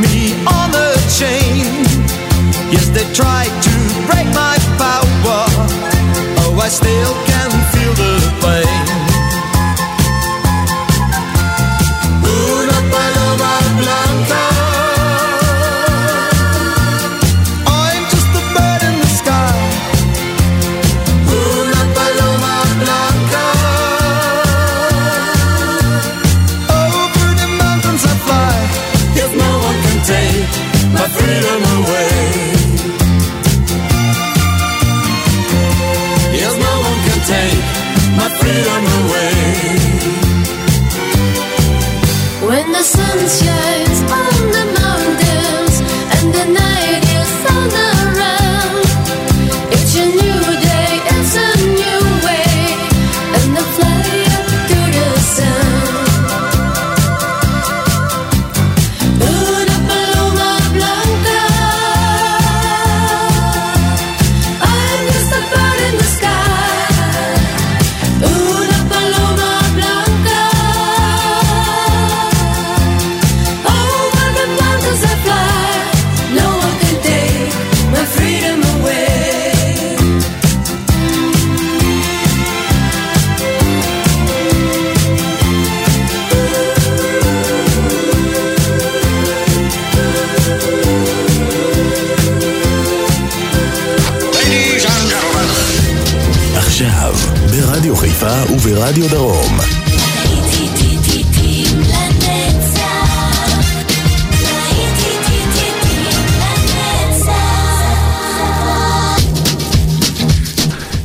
me on a chain. Yes, they tried to break my power. Oh, I still רדיו דרום.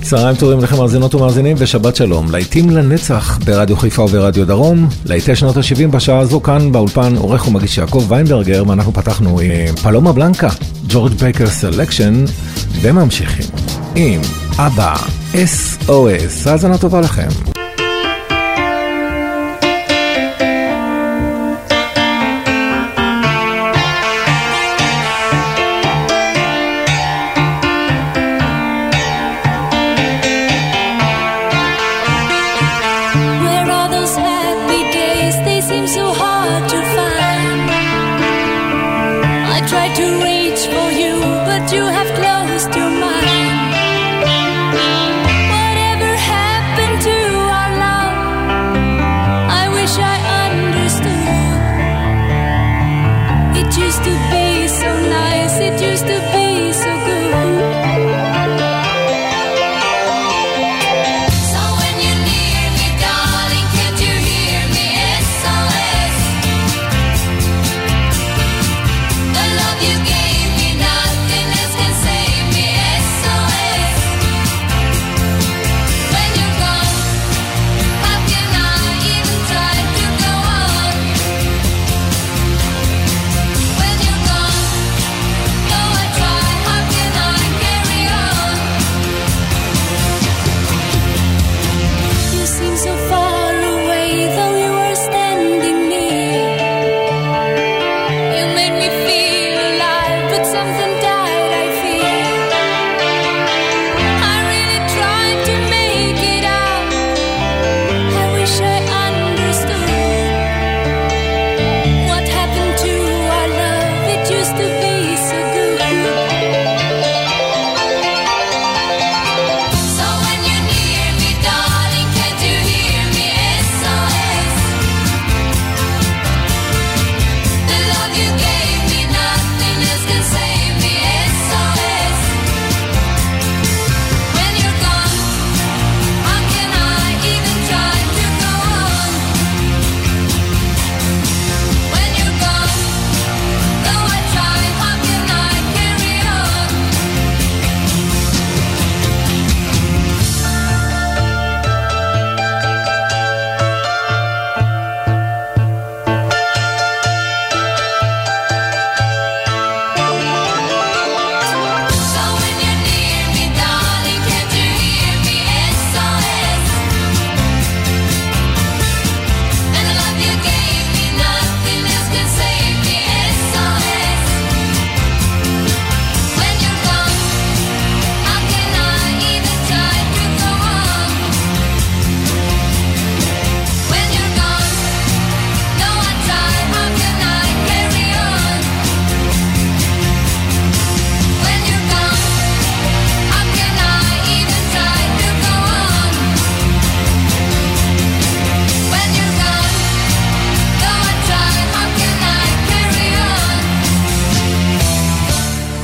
צהריים טובים לכם מאזינות ומאזינים ושבת שלום. להיטים לנצח ברדיו חיפה וברדיו דרום. להיטי שנות ה-70 בשעה הזו כאן באולפן עורך ומגיש יעקב ויינברגר ואנחנו פתחנו עם Paloma Blanca, ג'ורג' בייקר סלקשן וממשיכים עם אבא, SOS. האזנה טובה לכם.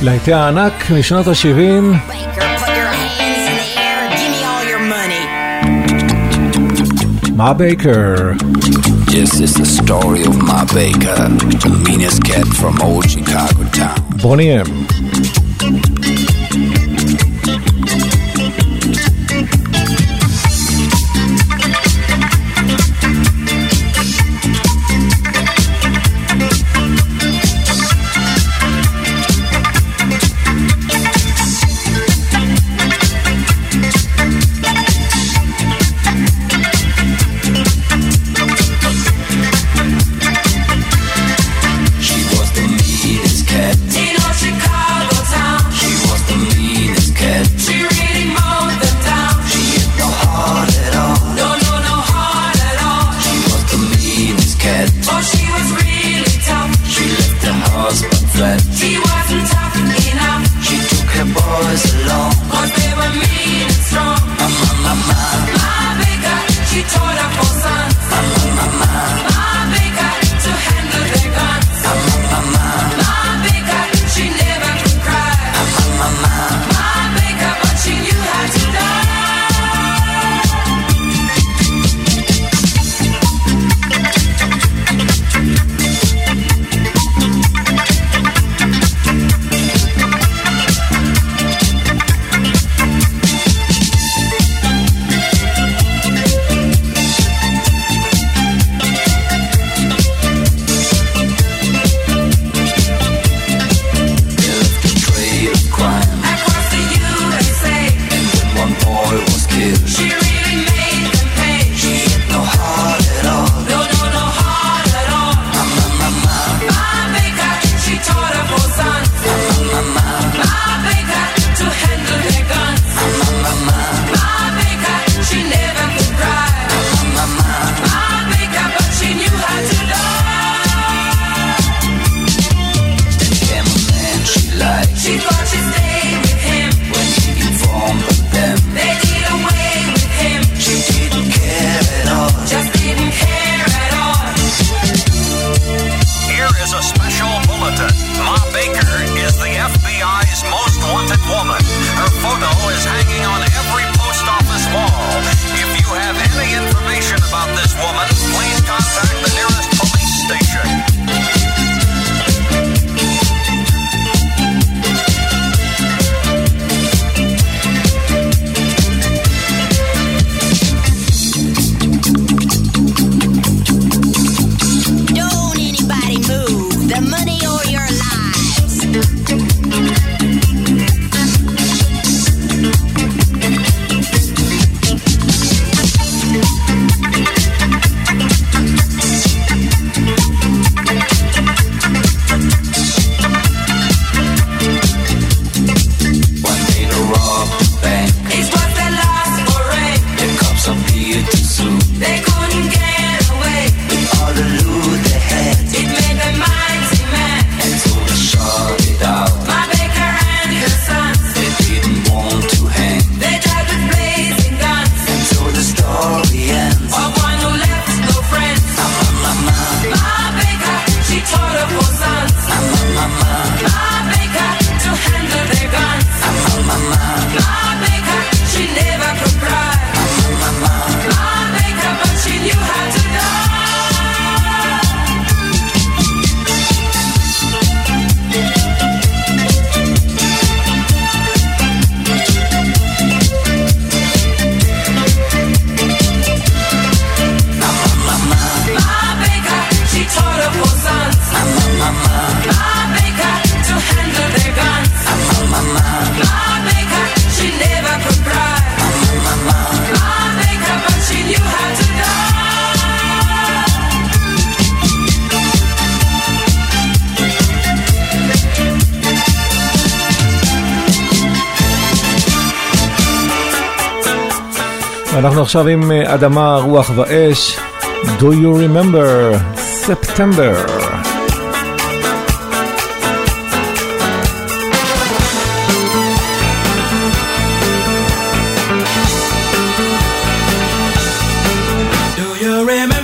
להיטי הענק משנות ה-70. Ma Baker. This is the story of Ma Baker, the meanest cat from old Chicago town. Bonnie M. עכשיו עם אדמה, רוח ואש. Do you remember September? Do you remember?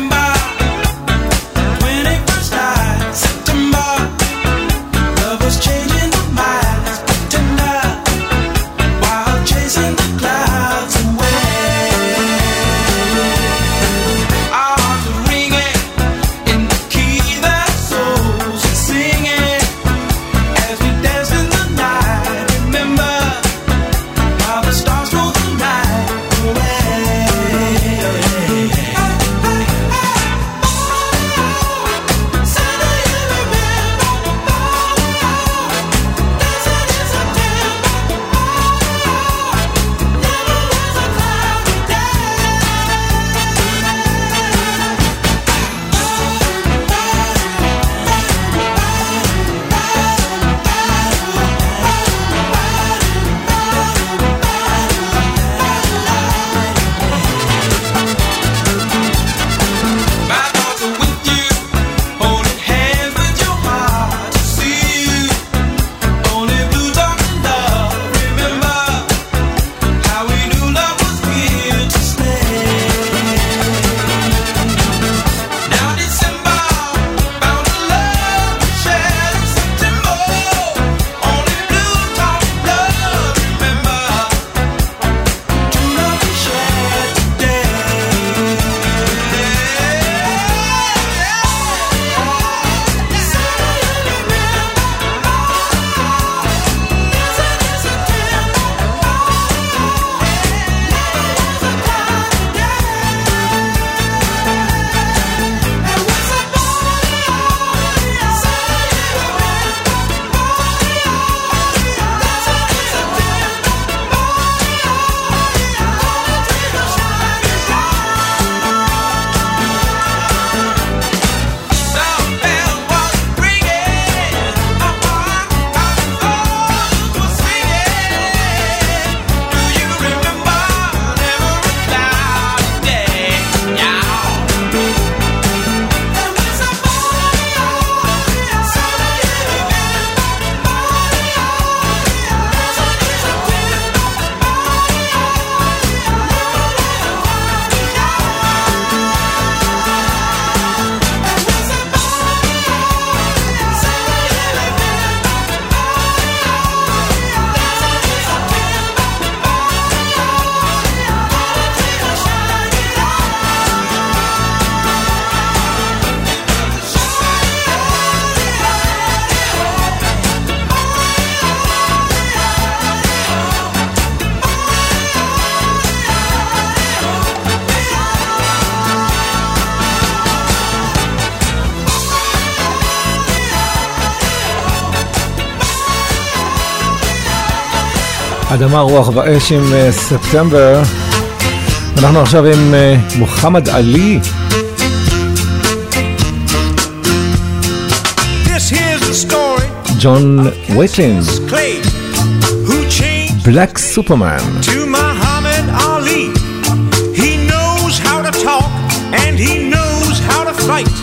אדמה, רוח ואש עם אה, ספטמבר. אנחנו עכשיו עם אה, מוחמד עלי. ג'ון changed בלק סופרמן. he knows how to fight.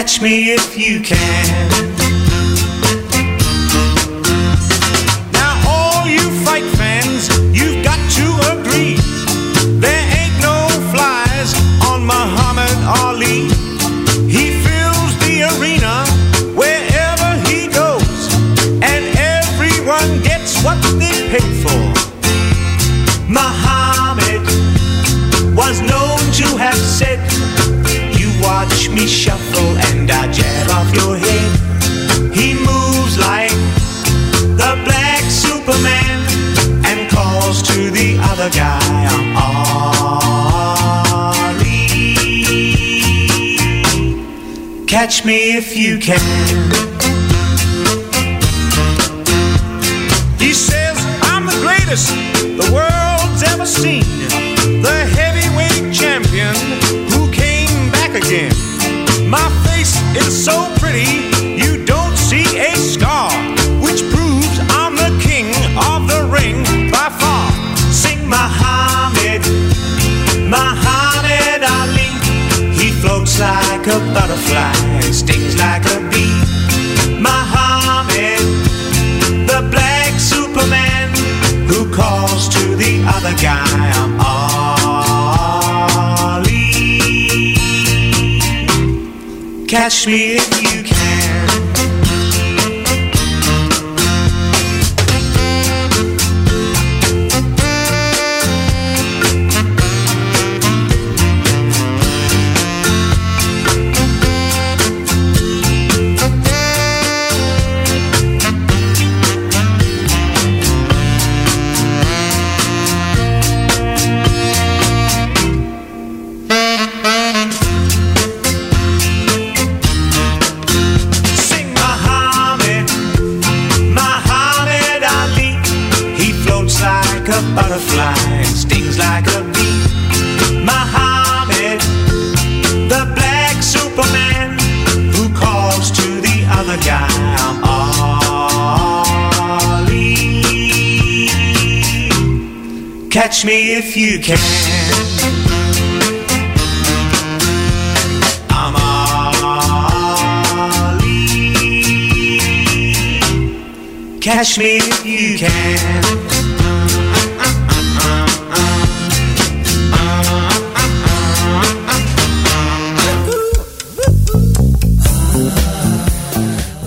Catch me if you can. Catch me if you can.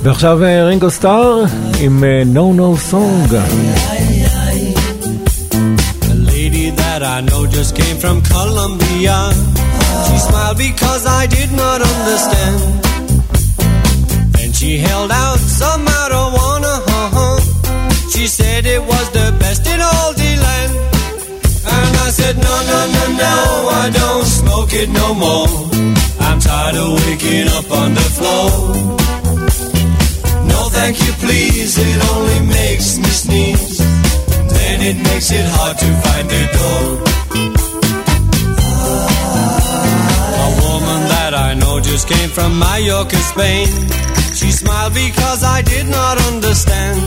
ועכשיו אה, רינגו סטאר עם אה, No No Song. A lady that I know just came from Colombia. She smiled because I did not understand. Then she held out some marijuana. uh-huh. She said it was the best in all the land. And I said, no, no, no, no, I don't smoke it no more. I'm tired of waking up on the floor. Thank you, please, it only makes me sneeze. Then it makes it hard to find the door. A woman that I know just came from Mallorca, Spain. She smiled because I did not understand.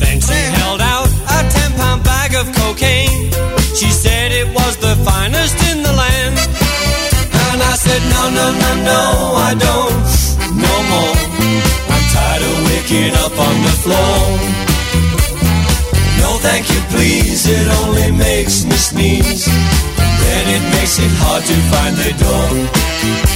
Then she held out a ten pound bag of cocaine. She said it was the finest in the land. And I said, no, no, no, no, I don't, no more. Tired of waking up on the floor. No, thank you, please, it only makes me sneeze. Then it makes it hard to find the door.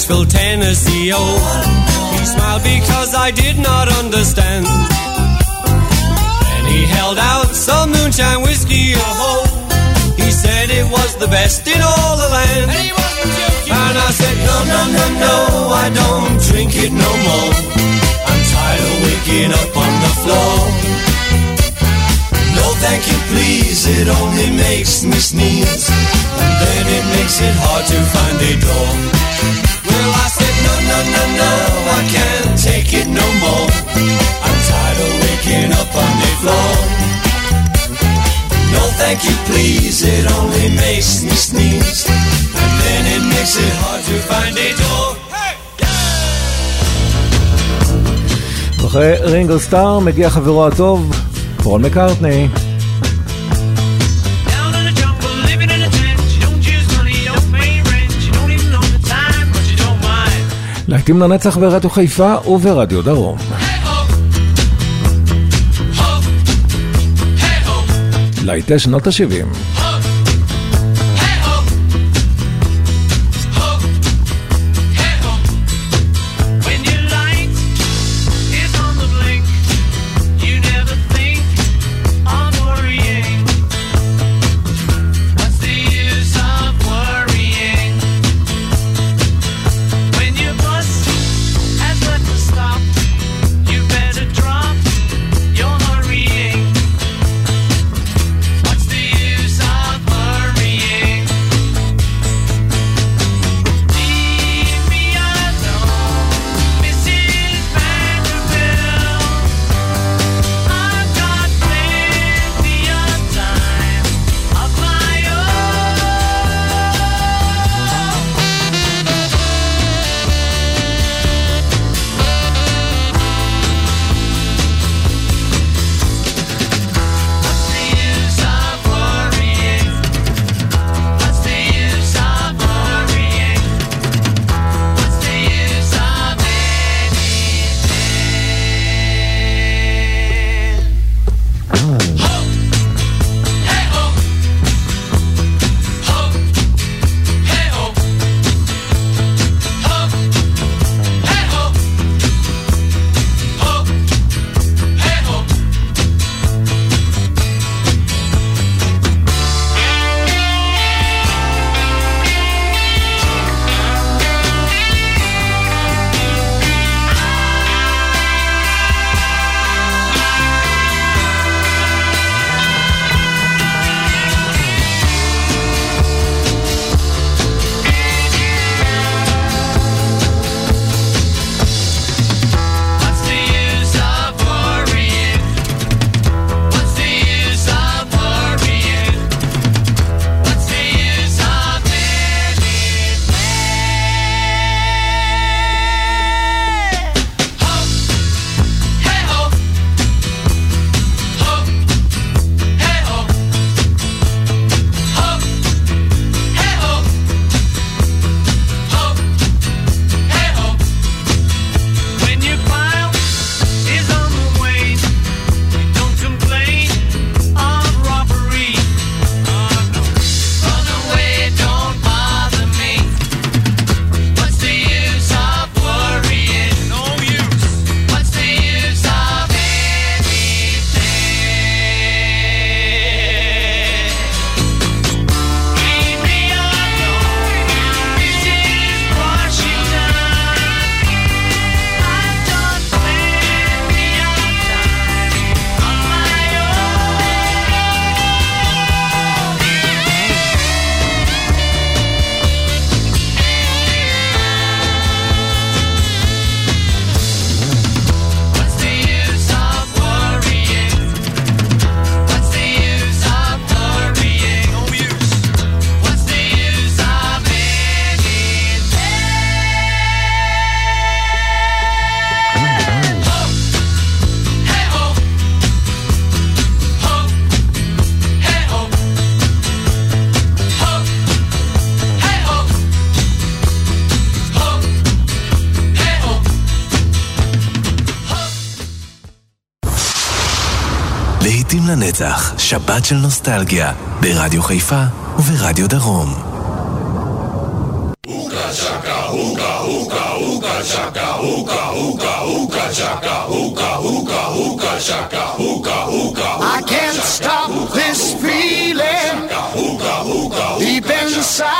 Nashville, Tennessee. Oh, he smiled because I did not understand. Then he held out some moonshine whiskey. Oh, he said it was the best in all the land. And I said, no, no, no, no, I don't drink it no more. I'm tired of waking up on the floor. No, thank you, please, it only makes me sneeze. And then it makes it hard to find a door. Well, I said, no, no, no, no, I can't take it no more. I'm tired of waking up on the floor. No, thank you, please, it only makes me sneeze. And then it makes it hard to find a door. אחרי רינגו סטאר מגיע חברו הטוב, פול מקארטני. להיטים לנצח ברדיו חיפה וברדיו דרום. להיטי שנות ה-70. שבת של נוסטלגיה, ברדיו חיפה וברדיו דרום. I can't stop this feeling deep inside.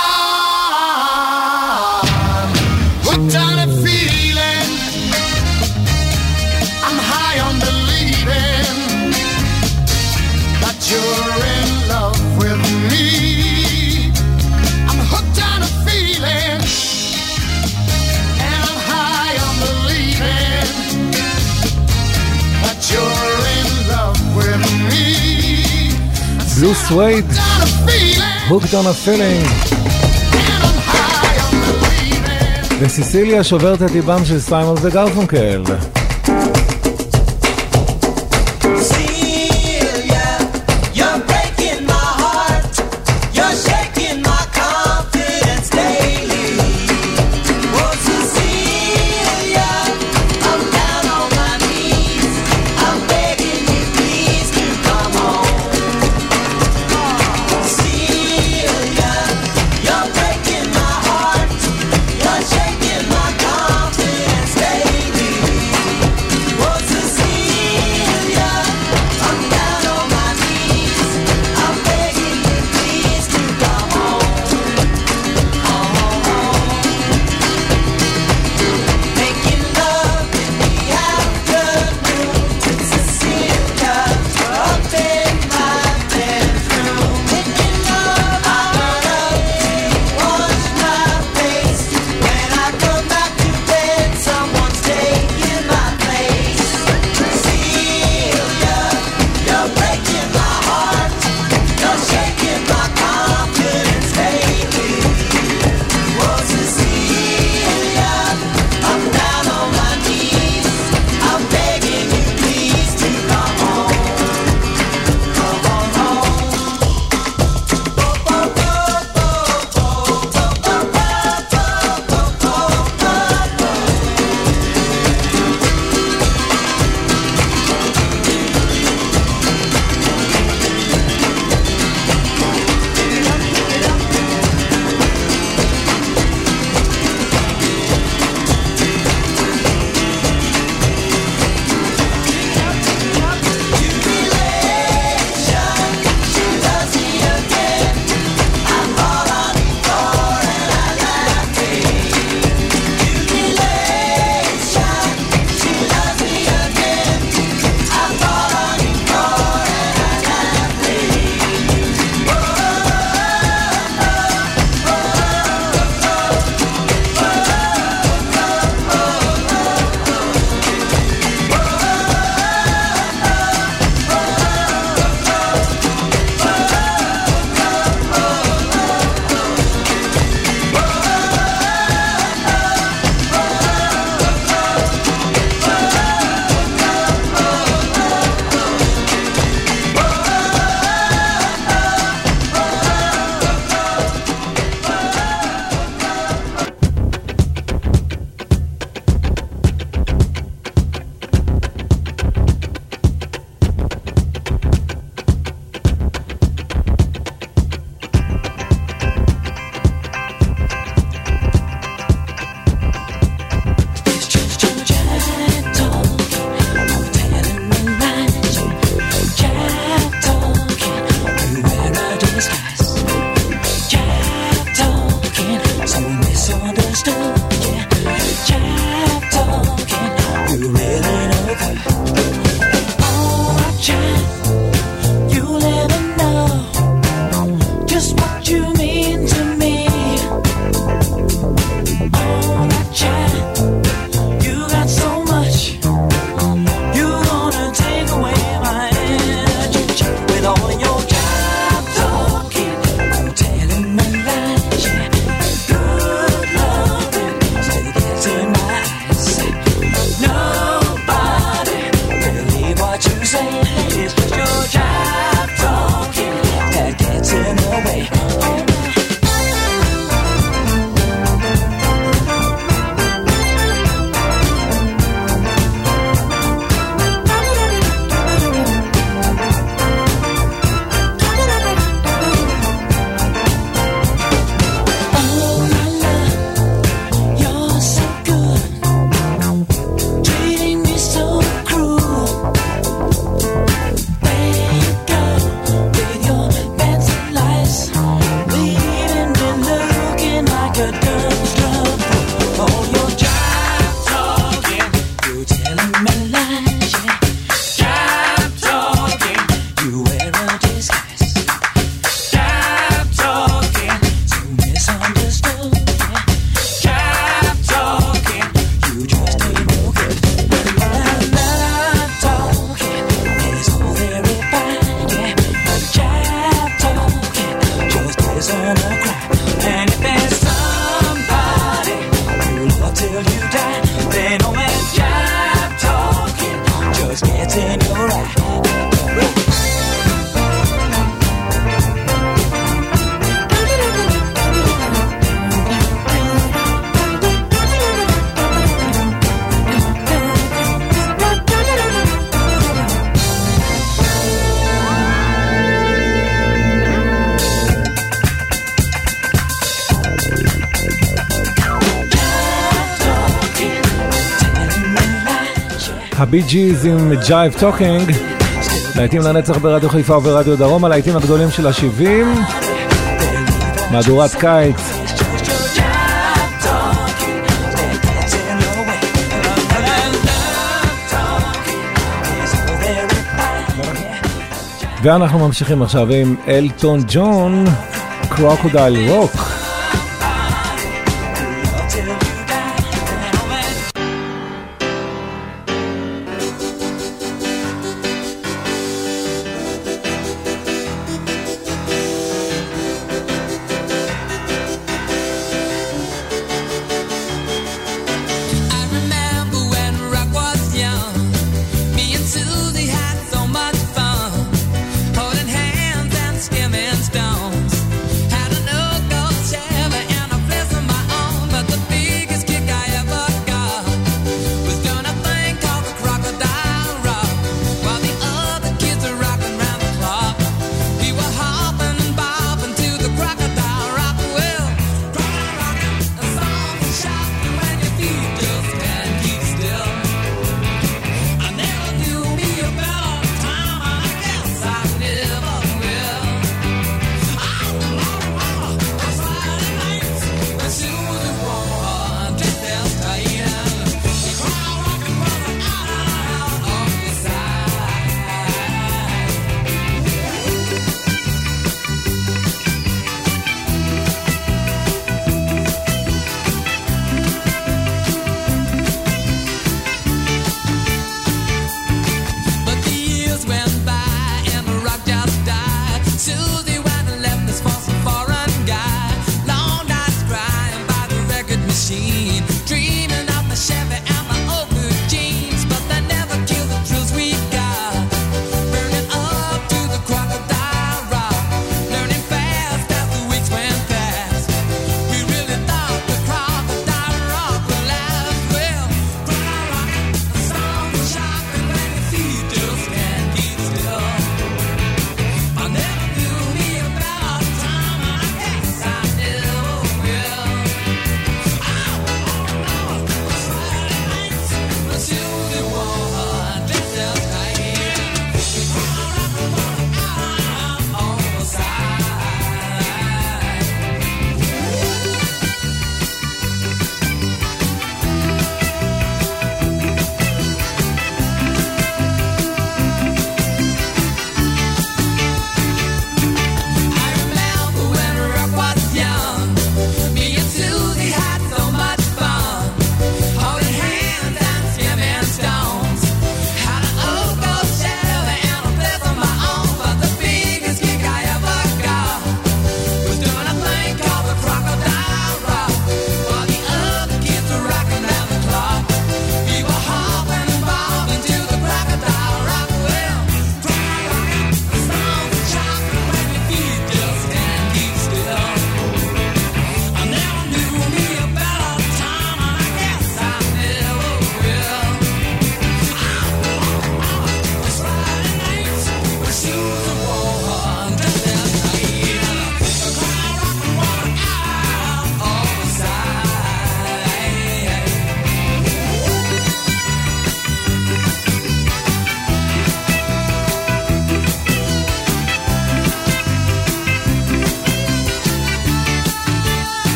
בלו סווייד. הוקד a feeling. וסיסיליה שוברת את ליבם של סיימון וגרפונקל. הבי ג'יז עם Jive Talkin', להיטים לנצח ברדיו חיפה וברדיו דרום, הלהיטים הגדולים של ה-70, מהדורת קיץ. ואנחנו ממשיכים עכשיו עם אלטון ג'ון, Crocodile Rock.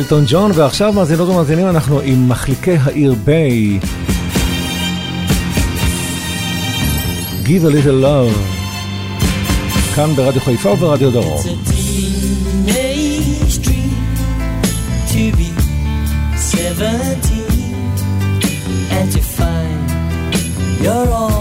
אלטון ג'ון, ועכשיו מאזינות ומאזינים אנחנו עם מחליקי העיר ביי. Give a little love, כאן ברדיו חיפה וברדיו דרום. You're all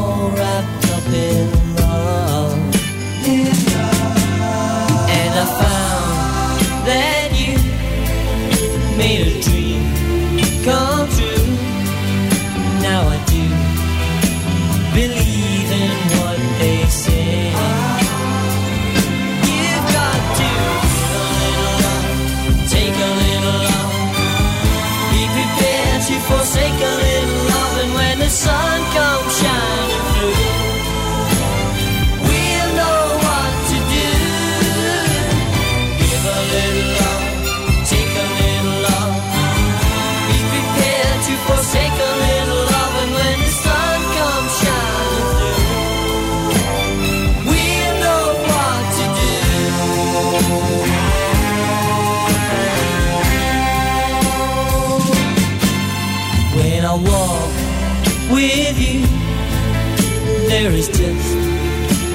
there is just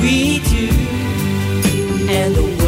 we two and the world.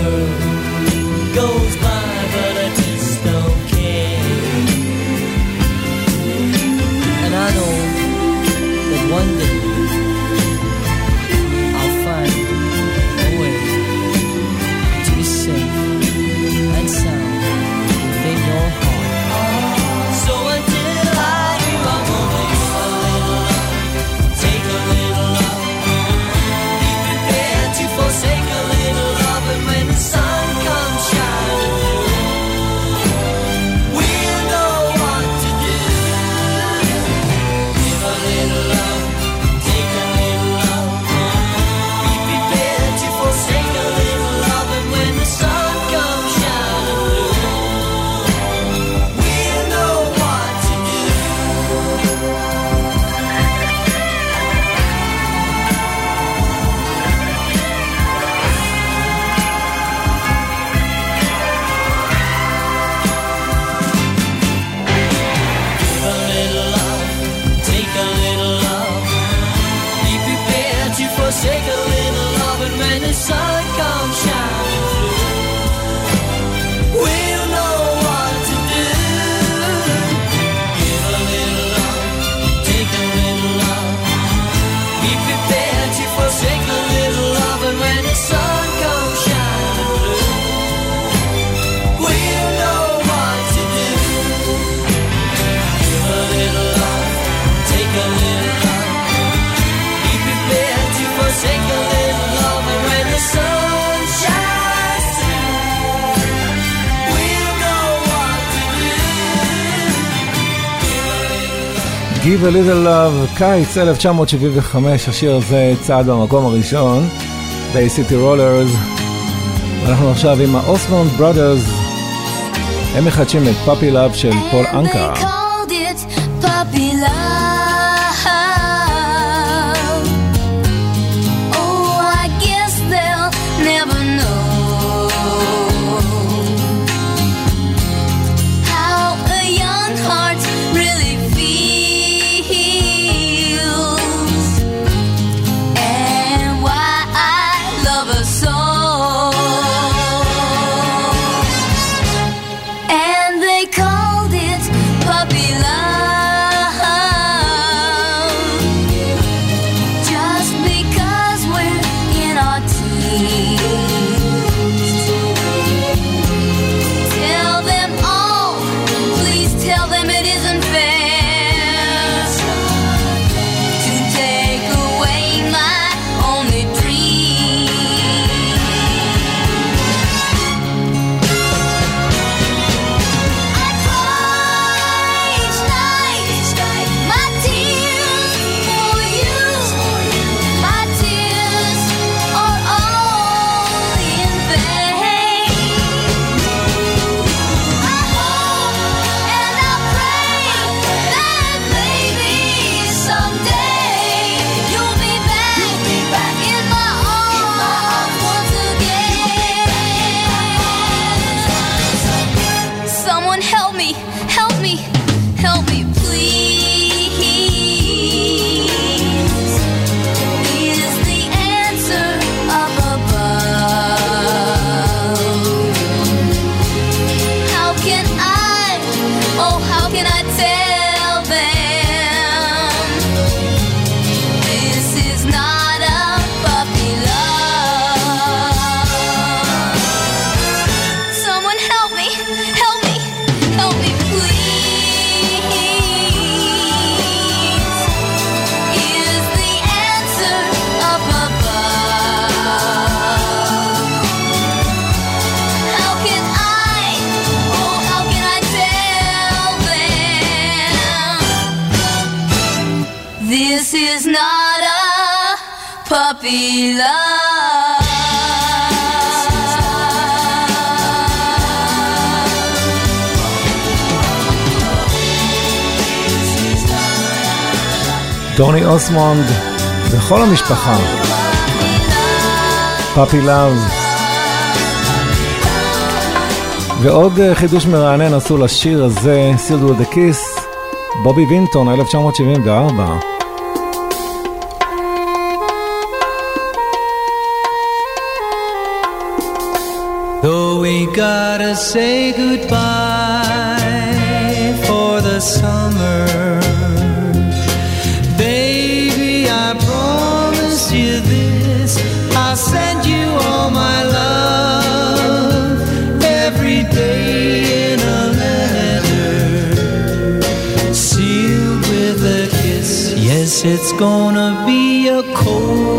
Give a little love, קיץ 1975, השיר הזה צעד במקום הראשון, Bay City Rollers. אנחנו עכשיו עם האוסמונד ברודרס, הם מחדשים את Puppy Love של פול אנקה. They אוסמונד וכל המשפחה. Puppy Love. ועוד אה, חידוש מרענן עשו לשיר הזה, Sealed Sealed with a Kiss, בובי וינטון, 1974. We gotta say goodbye for the summer. it's gonna be a cold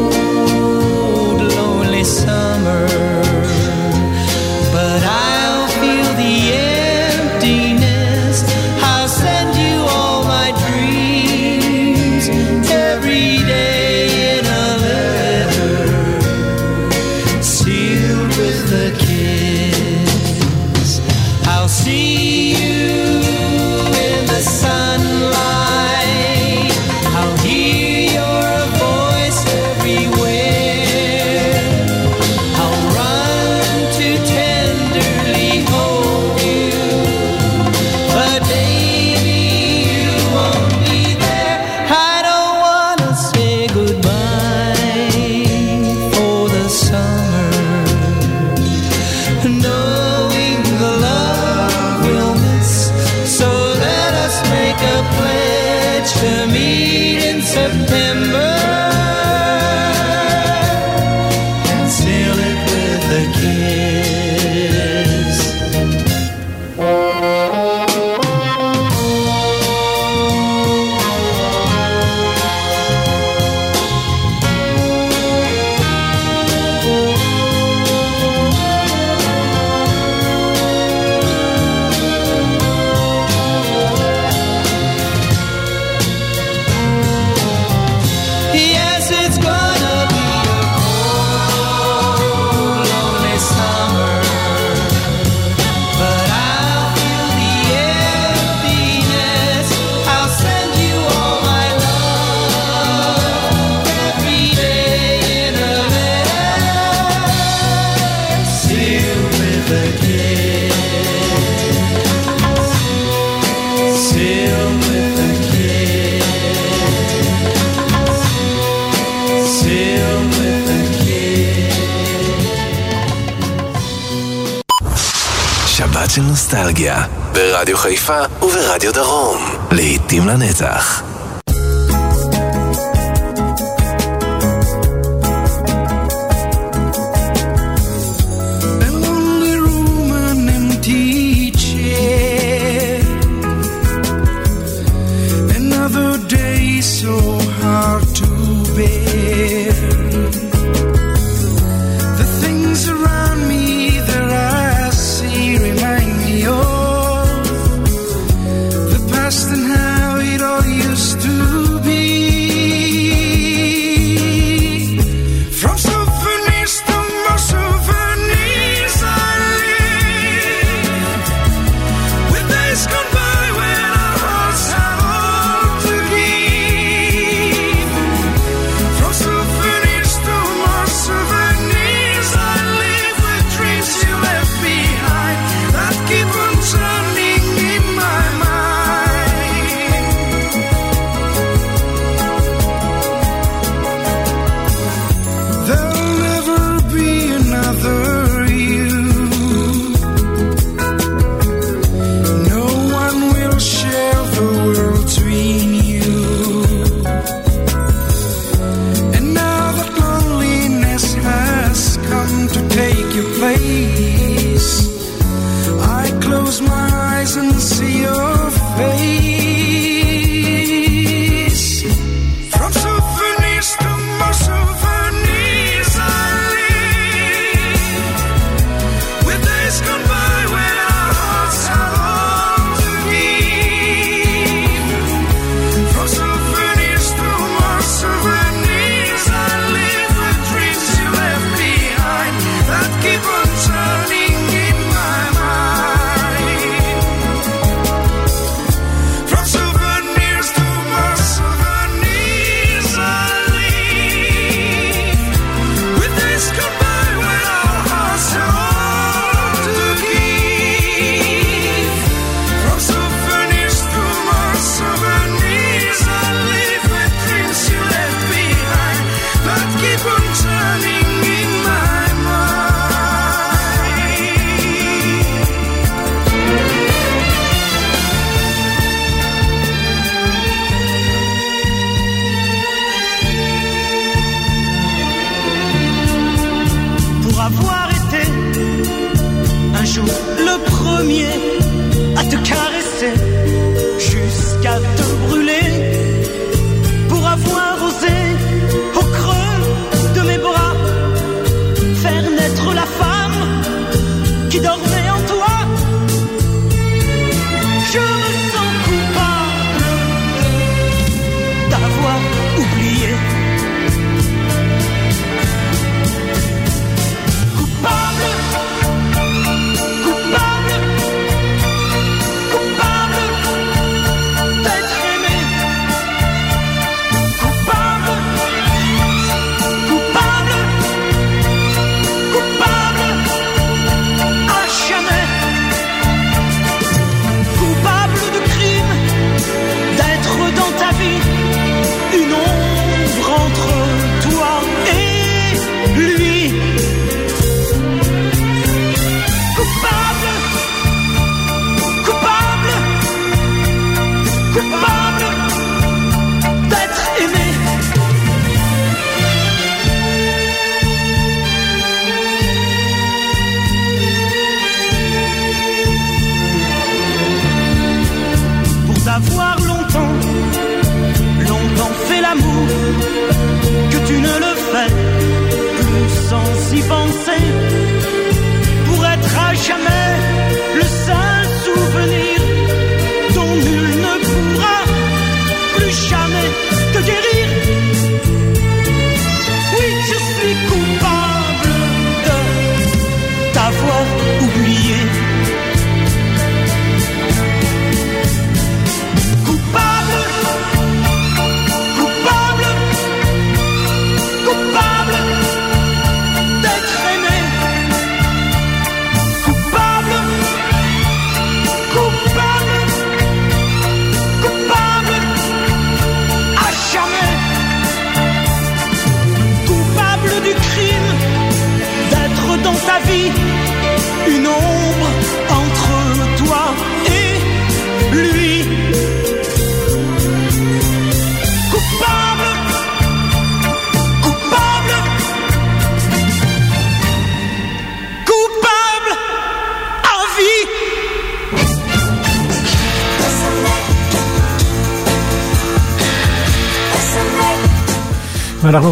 ברדיו חיפה וברדיו דרום. לעתים לנצח.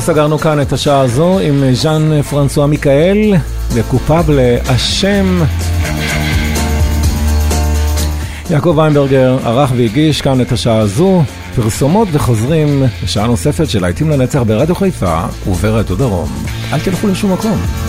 סגרנו כאן את השעה הזו עם ז'אן פרנסואה מיכאל וקופבלה השם. יעקב ויינברגר ערך והגיש כאן את השעה הזו, פרסומות וחוזרים לשעה נוספת של להיטים לנצח ברדיו חיפה וברדיו דרום. אל תלכו לשום מקום.